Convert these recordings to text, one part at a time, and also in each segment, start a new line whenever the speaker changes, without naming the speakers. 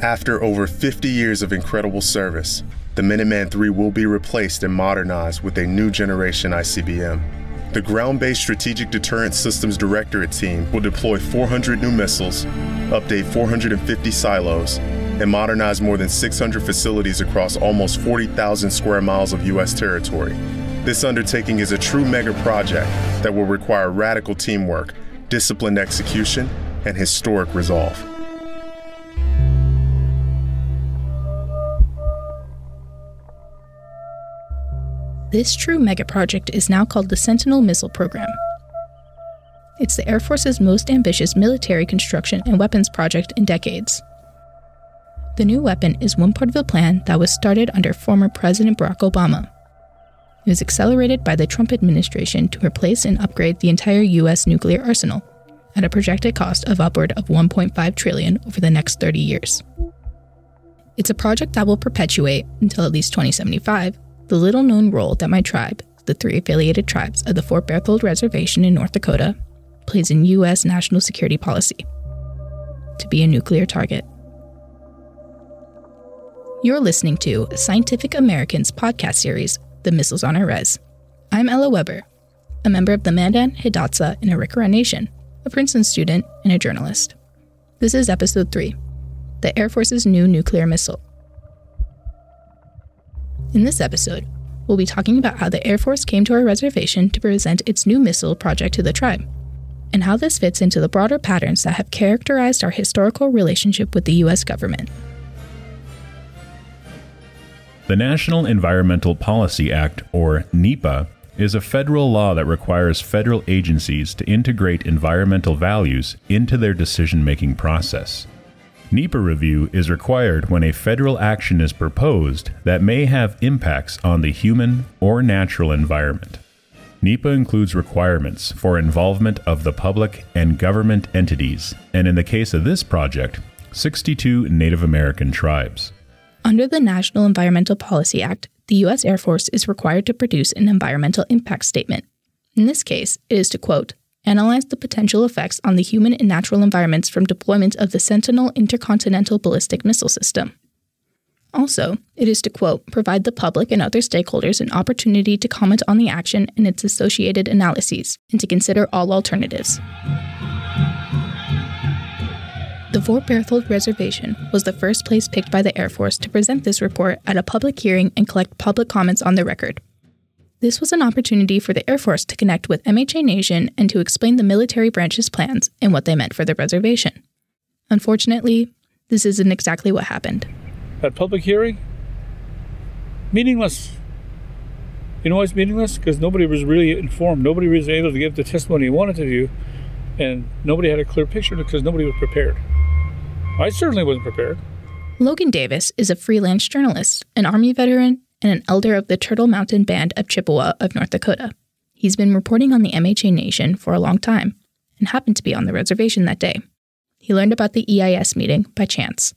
After over 50 years of incredible service, the Minuteman III will be replaced and modernized with a new generation ICBM. The ground based Strategic Deterrent Systems Directorate team will deploy 400 new missiles, update 450 silos, and modernize more than 600 facilities across almost 40,000 square miles of U.S. territory. This undertaking is a true mega project that will require radical teamwork, disciplined execution, and historic resolve.
This true mega project is now called the Sentinel Missile Program. It's the Air Force's most ambitious military construction and weapons project in decades. The new weapon is one part of a plan that was started under former President Barack Obama. It was accelerated by the Trump administration to replace and upgrade the entire US nuclear arsenal at a projected cost of upward of 1.5 trillion over the next 30 years. It's a project that will perpetuate until at least 2075 the little-known role that my tribe, the three affiliated tribes of the Fort Berthold Reservation in North Dakota, plays in US national security policy to be a nuclear target. You're listening to Scientific American's podcast series, The Missiles on Our Res. I'm Ella Weber, a member of the Mandan, Hidatsa, and Arikara Nation, a Princeton student and a journalist. This is episode 3 The Air Force's New Nuclear Missile. In this episode, we'll be talking about how the Air Force came to our reservation to present its new missile project to the tribe, and how this fits into the broader patterns that have characterized our historical relationship with the U.S. government.
The National Environmental Policy Act, or NEPA, is a federal law that requires federal agencies to integrate environmental values into their decision making process. NEPA review is required when a federal action is proposed that may have impacts on the human or natural environment. NEPA includes requirements for involvement of the public and government entities, and in the case of this project, 62 Native American tribes.
Under the National Environmental Policy Act, the U.S. Air Force is required to produce an environmental impact statement. In this case, it is to quote, analyze the potential effects on the human and natural environments from deployment of the Sentinel intercontinental ballistic missile system. Also, it is to quote, provide the public and other stakeholders an opportunity to comment on the action and its associated analyses, and to consider all alternatives. The Fort Berthold Reservation was the first place picked by the Air Force to present this report at a public hearing and collect public comments on the record. This was an opportunity for the Air Force to connect with MHA Nation and to explain the military branch's plans and what they meant for the reservation. Unfortunately, this isn't exactly what happened.
That public hearing? Meaningless. You know why it's meaningless? Because nobody was really informed. Nobody was able to give the testimony he wanted to do, and nobody had a clear picture because nobody was prepared. I certainly wasn't prepared.
Logan Davis is a freelance journalist, an Army veteran, and an elder of the Turtle Mountain Band of Chippewa of North Dakota. He's been reporting on the MHA Nation for a long time and happened to be on the reservation that day. He learned about the EIS meeting by chance.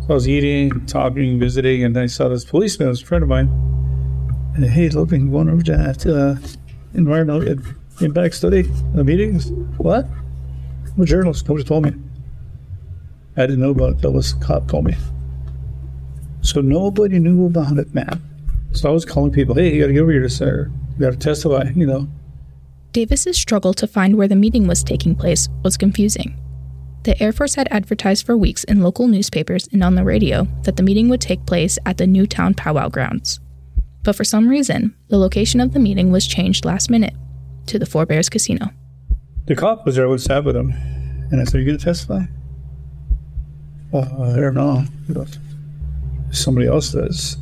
So I was eating, talking, visiting, and I saw this policeman, was a friend of mine. And hey, Logan, going over to that uh, environmental impact study uh, meetings. What? I'm a journalist. Nobody told me. I didn't know about it until this cop told me. So nobody knew about it, man. So I was calling people, hey, you got to get over here to sir. You got to testify, you know.
Davis's struggle to find where the meeting was taking place was confusing. The Air Force had advertised for weeks in local newspapers and on the radio that the meeting would take place at the New Town Powwow Grounds. But for some reason, the location of the meeting was changed last minute to the Four Bears Casino.
The cop was there. I was sat with him, and I said, Are "You going to testify?" Uh, I don't know. Somebody else does.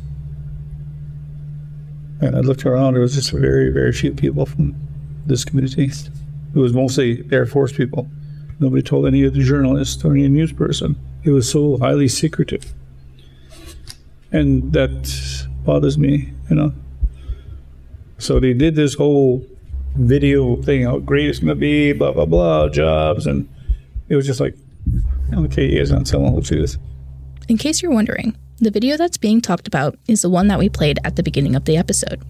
And I looked around. There was just very, very few people from this community. It was mostly Air Force people. Nobody told any of the journalists or any news person. It was so highly secretive, and that bothers me. You know. So they did this whole video thing, how great it's to be, blah, blah, blah, jobs. And it was just like, okay, he is not telling the truth.
In case you're wondering, the video that's being talked about is the one that we played at the beginning of the episode.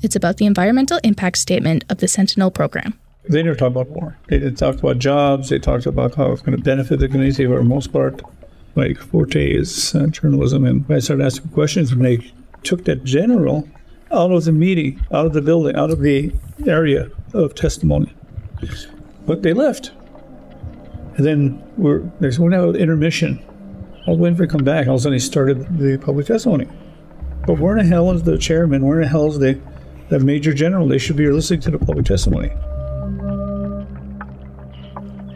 It's about the environmental impact statement of the Sentinel program.
They never talked about war. They talked about jobs. They talked about how it's going to benefit the community for the most part. Like forte is uh, journalism, and I started asking questions when they took that general out of the meeting, out of the building, out of the area of testimony. But they left. And then we're, there's one out intermission. Him to come back. All of a sudden, he started the public testimony. But where in the hell is the chairman? Where in the hell is the, the major general? They should be listening to the public testimony.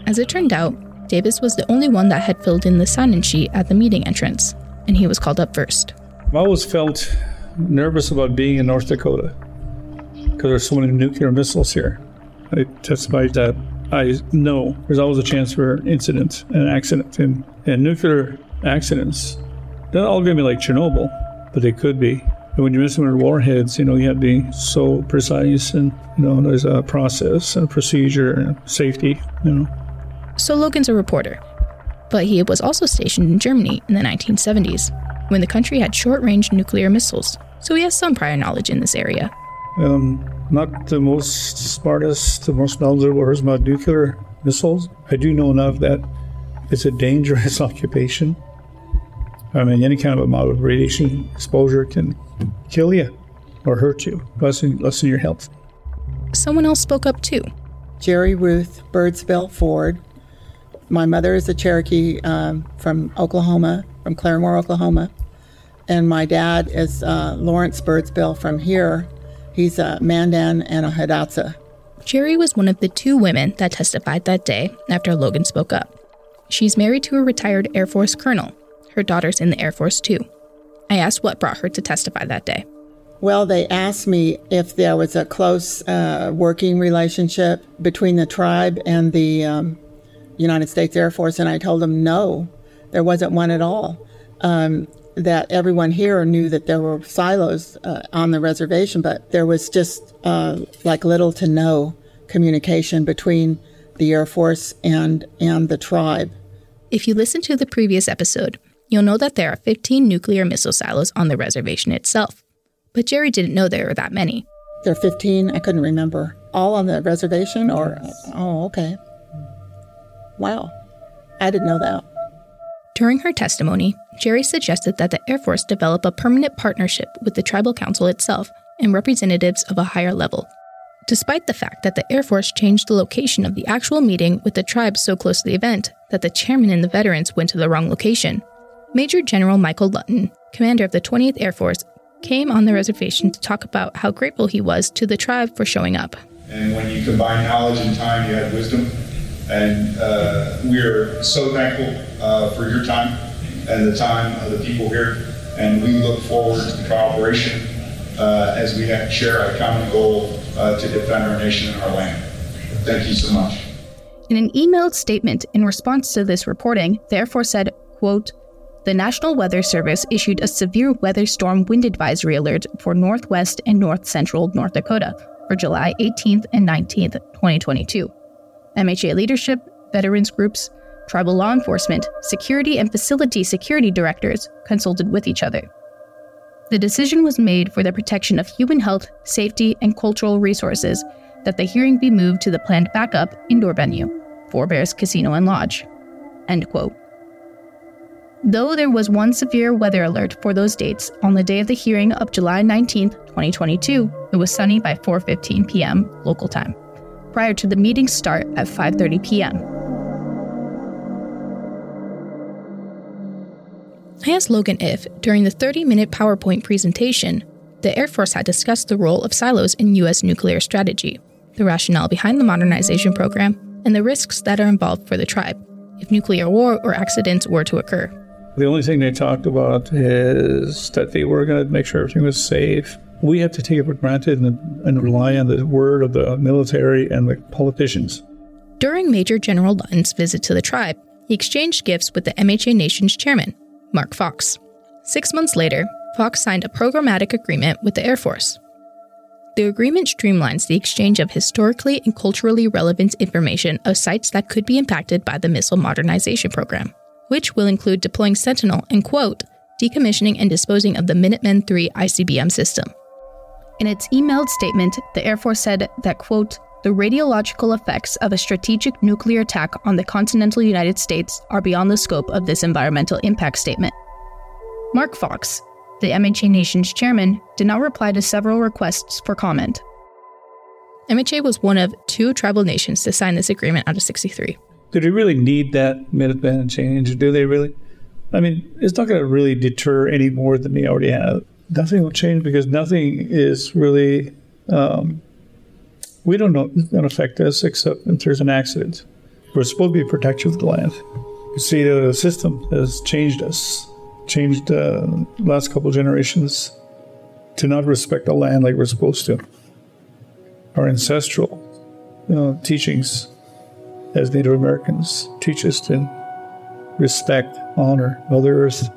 As it turned out, Davis was the only one that had filled in the sign in sheet at the meeting entrance, and he was called up first.
I've always felt nervous about being in North Dakota because there's so many nuclear missiles here. I testified that I know there's always a chance for incident and accident. And, and nuclear accidents, they're not all going to be like Chernobyl, but they could be. And when you're messing with warheads, you know, you have to be so precise and, you know, there's a process and a procedure and safety, you know.
So Logan's a reporter, but he was also stationed in Germany in the 1970s when the country had short range nuclear missiles, so he has some prior knowledge in this area.
Um, not the most smartest, the most knowledgeable person about nuclear missiles. I do know enough that it's a dangerous occupation. I mean, any kind of amount of radiation exposure can kill you or hurt you, lessen, lessen your health.
Someone else spoke up too.
Jerry Ruth Birdsbill Ford. My mother is a Cherokee um, from Oklahoma, from Claremore, Oklahoma. And my dad is uh, Lawrence Birdsbill from here. He's a Mandan and a Hidatsa.
Jerry was one of the two women that testified that day after Logan spoke up. She's married to a retired Air Force colonel. Her daughter's in the Air Force too. I asked what brought her to testify that day.
Well, they asked me if there was a close uh, working relationship between the tribe and the um, United States Air Force, and I told them no, there wasn't one at all. Um, that everyone here knew that there were silos uh, on the reservation, but there was just uh, like little to no communication between the Air Force and and the tribe.
If you listen to the previous episode, you'll know that there are 15 nuclear missile silos on the reservation itself. But Jerry didn't know there were that many.
There are 15, I couldn't remember. All on the reservation or oh, okay. Wow. I didn't know that.
During her testimony, Jerry suggested that the Air Force develop a permanent partnership with the Tribal Council itself and representatives of a higher level. Despite the fact that the Air Force changed the location of the actual meeting with the tribes so close to the event that the chairman and the veterans went to the wrong location, Major General Michael Lutton, commander of the 20th Air Force, came on the reservation to talk about how grateful he was to the tribe for showing up.
And when you combine knowledge and time, you have wisdom. And uh, we're so thankful uh, for your time and the time of the people here. And we look forward to the cooperation uh, as we share our common goal uh, to defend our nation and our land. Thank you so much.
In an emailed statement in response to this reporting, the Air Force said, quote, the National Weather Service issued a severe weather storm wind advisory alert for northwest and north central North Dakota for July 18th and 19th, 2022. MHA leadership, veterans groups, tribal law enforcement, security, and facility security directors consulted with each other. The decision was made for the protection of human health, safety, and cultural resources that the hearing be moved to the planned backup indoor venue, Four Bears Casino and Lodge. End quote. Though there was one severe weather alert for those dates on the day of the hearing of July 19, 2022, it was sunny by 4:15 p.m. local time, prior to the meeting's start at 5:30 p.m. I asked Logan if, during the 30-minute PowerPoint presentation, the Air Force had discussed the role of silos in U.S. nuclear strategy, the rationale behind the modernization program, and the risks that are involved for the tribe if nuclear war or accidents were to occur.
The only thing they talked about is that they were going to make sure everything was safe. We have to take it for granted and, and rely on the word of the military and the politicians.
During Major General Lutton's visit to the tribe, he exchanged gifts with the MHA Nation's chairman, Mark Fox. Six months later, Fox signed a programmatic agreement with the Air Force. The agreement streamlines the exchange of historically and culturally relevant information of sites that could be impacted by the missile modernization program which will include deploying Sentinel and, quote, decommissioning and disposing of the Minuteman III ICBM system. In its emailed statement, the Air Force said that, quote, the radiological effects of a strategic nuclear attack on the continental United States are beyond the scope of this environmental impact statement. Mark Fox, the MHA Nation's chairman, did not reply to several requests for comment. MHA was one of two tribal nations to sign this agreement out of 63.
Do they really need that Minuteman change? Do they really? I mean, it's not going to really deter any more than they already have. Nothing will change because nothing is really. Um, we don't know it's going to affect us except if there's an accident. We're supposed to be protective of the land. You see, the system has changed us, changed uh, last couple generations to not respect the land like we're supposed to. Our ancestral you know, teachings as Native Americans teach us to respect, honor Mother Earth,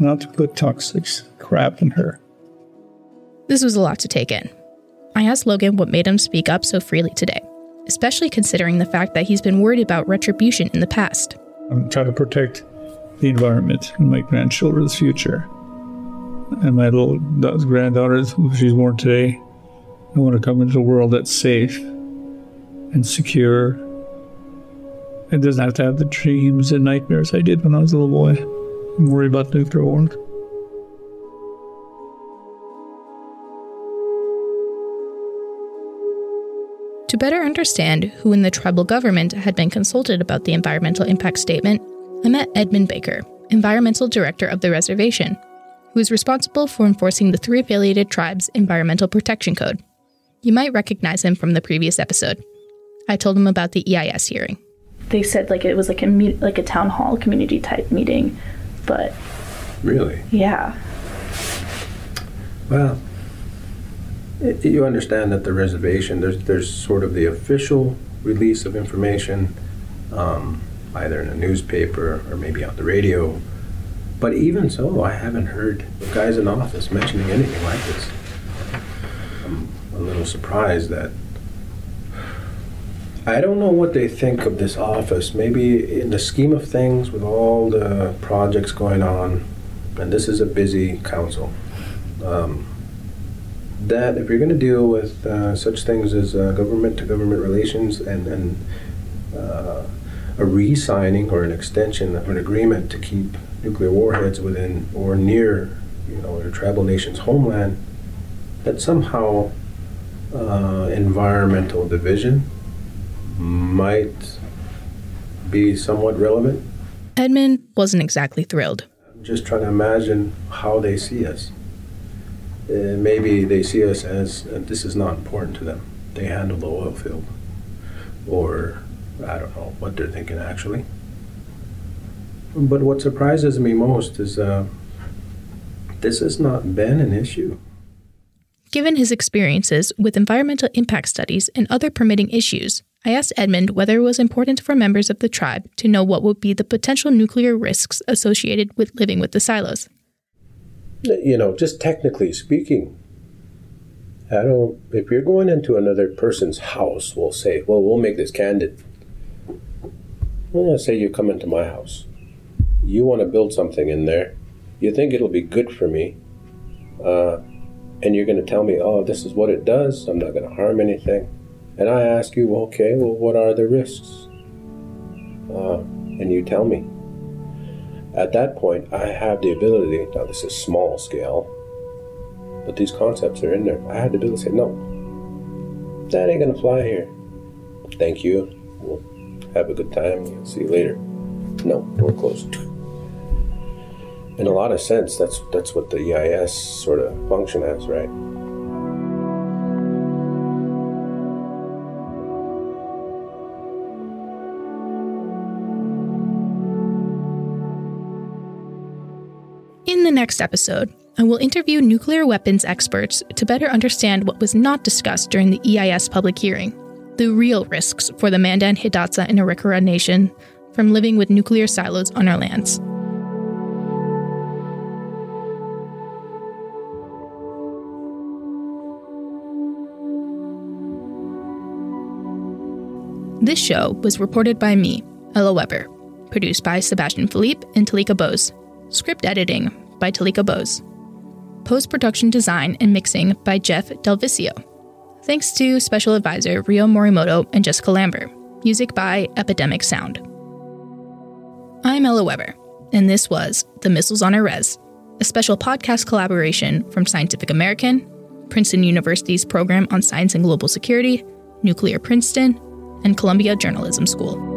not to put toxic crap in her.
This was a lot to take in. I asked Logan what made him speak up so freely today, especially considering the fact that he's been worried about retribution in the past.
I'm trying to protect the environment and my grandchildren's future. And my little granddaughter, she's born today, I want to come into a world that's safe and secure it doesn't have to have the dreams and nightmares I did when I was a little boy. I'm worried about nuclear war.
To better understand who in the tribal government had been consulted about the environmental impact statement, I met Edmund Baker, environmental director of the reservation, who is responsible for enforcing the three affiliated tribes' environmental protection code. You might recognize him from the previous episode. I told him about the EIS hearing
they said like it was like a like a town hall community type meeting, but
really,
yeah.
Well, it, you understand that the reservation there's there's sort of the official release of information, um, either in a newspaper or maybe on the radio. But even so, I haven't heard guys in office mentioning anything like this. I'm a little surprised that I don't know what they think of this office. Maybe in the scheme of things, with all the projects going on, and this is a busy council, um, that if you're going to deal with uh, such things as uh, government to government relations and, and uh, a re signing or an extension of an agreement to keep nuclear warheads within or near you know, a tribal nation's homeland, that somehow uh, environmental division might be somewhat relevant.
Edmund wasn't exactly thrilled.
I'm just trying to imagine how they see us. Uh, maybe they see us as uh, this is not important to them. They handle the oil field. Or I don't know what they're thinking actually. But what surprises me most is uh, this has not been an issue.
Given his experiences with environmental impact studies and other permitting issues, I asked Edmund whether it was important for members of the tribe to know what would be the potential nuclear risks associated with living with the silos.
You know, just technically speaking, I don't. If you're going into another person's house, we'll say, well, we'll make this candid. Well, say you come into my house. You want to build something in there. You think it'll be good for me. Uh, and you're going to tell me, oh, this is what it does. I'm not going to harm anything. And I ask you, okay, well, what are the risks? Uh, and you tell me. At that point, I have the ability, now this is small scale, but these concepts are in there. I had the ability to say, no, that ain't gonna fly here. Thank you. We'll have a good time. See you later. No, door closed. In a lot of sense, that's that's what the EIS sort of function as, right?
The next episode, I will interview nuclear weapons experts to better understand what was not discussed during the EIS public hearing the real risks for the Mandan, Hidatsa, and Arikara Nation from living with nuclear silos on our lands. This show was reported by me, Ella Weber, produced by Sebastian Philippe and Tulika Bose, script editing by Tulika Bose. Post production design and mixing by Jeff DelViscio. Thanks to special advisor Rio Morimoto and Jessica Lambert. Music by Epidemic Sound. I'm Ella Weber, and this was The Missiles on Our Res, a special podcast collaboration from Scientific American, Princeton University's program on science and global security, Nuclear Princeton, and Columbia Journalism School.